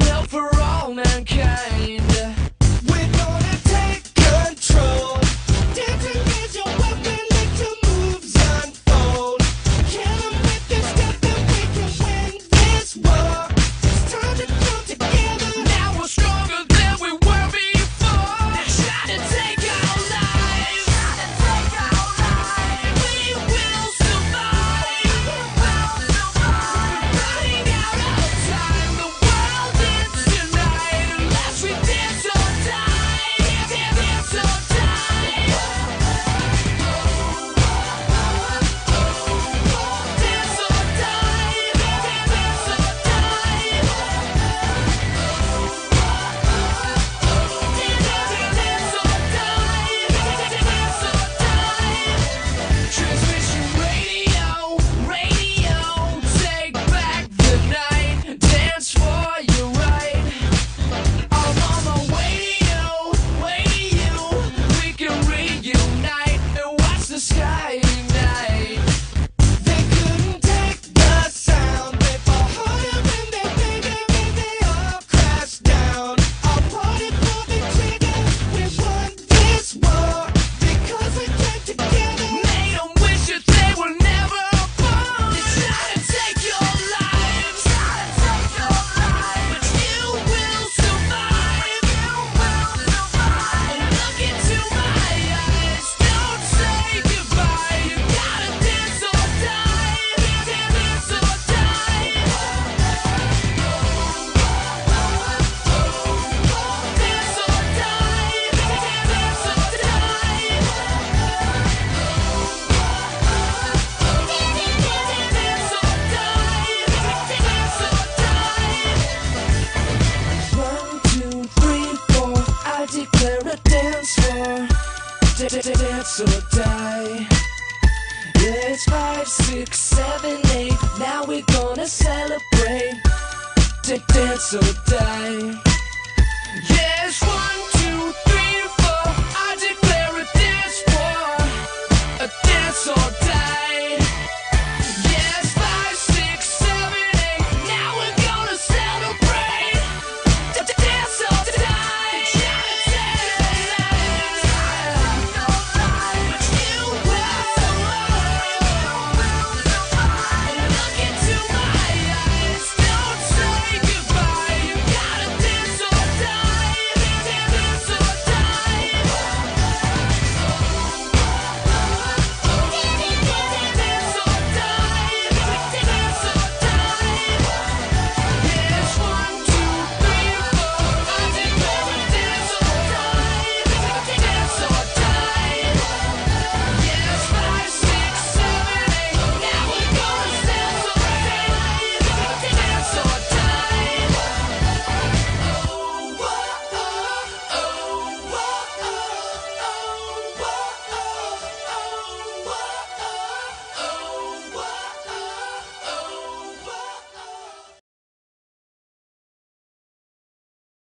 one for all mankind. sky. die. Yeah, it's five, six, seven, eight. Now we're gonna celebrate. To dance or die. Yes, it's one.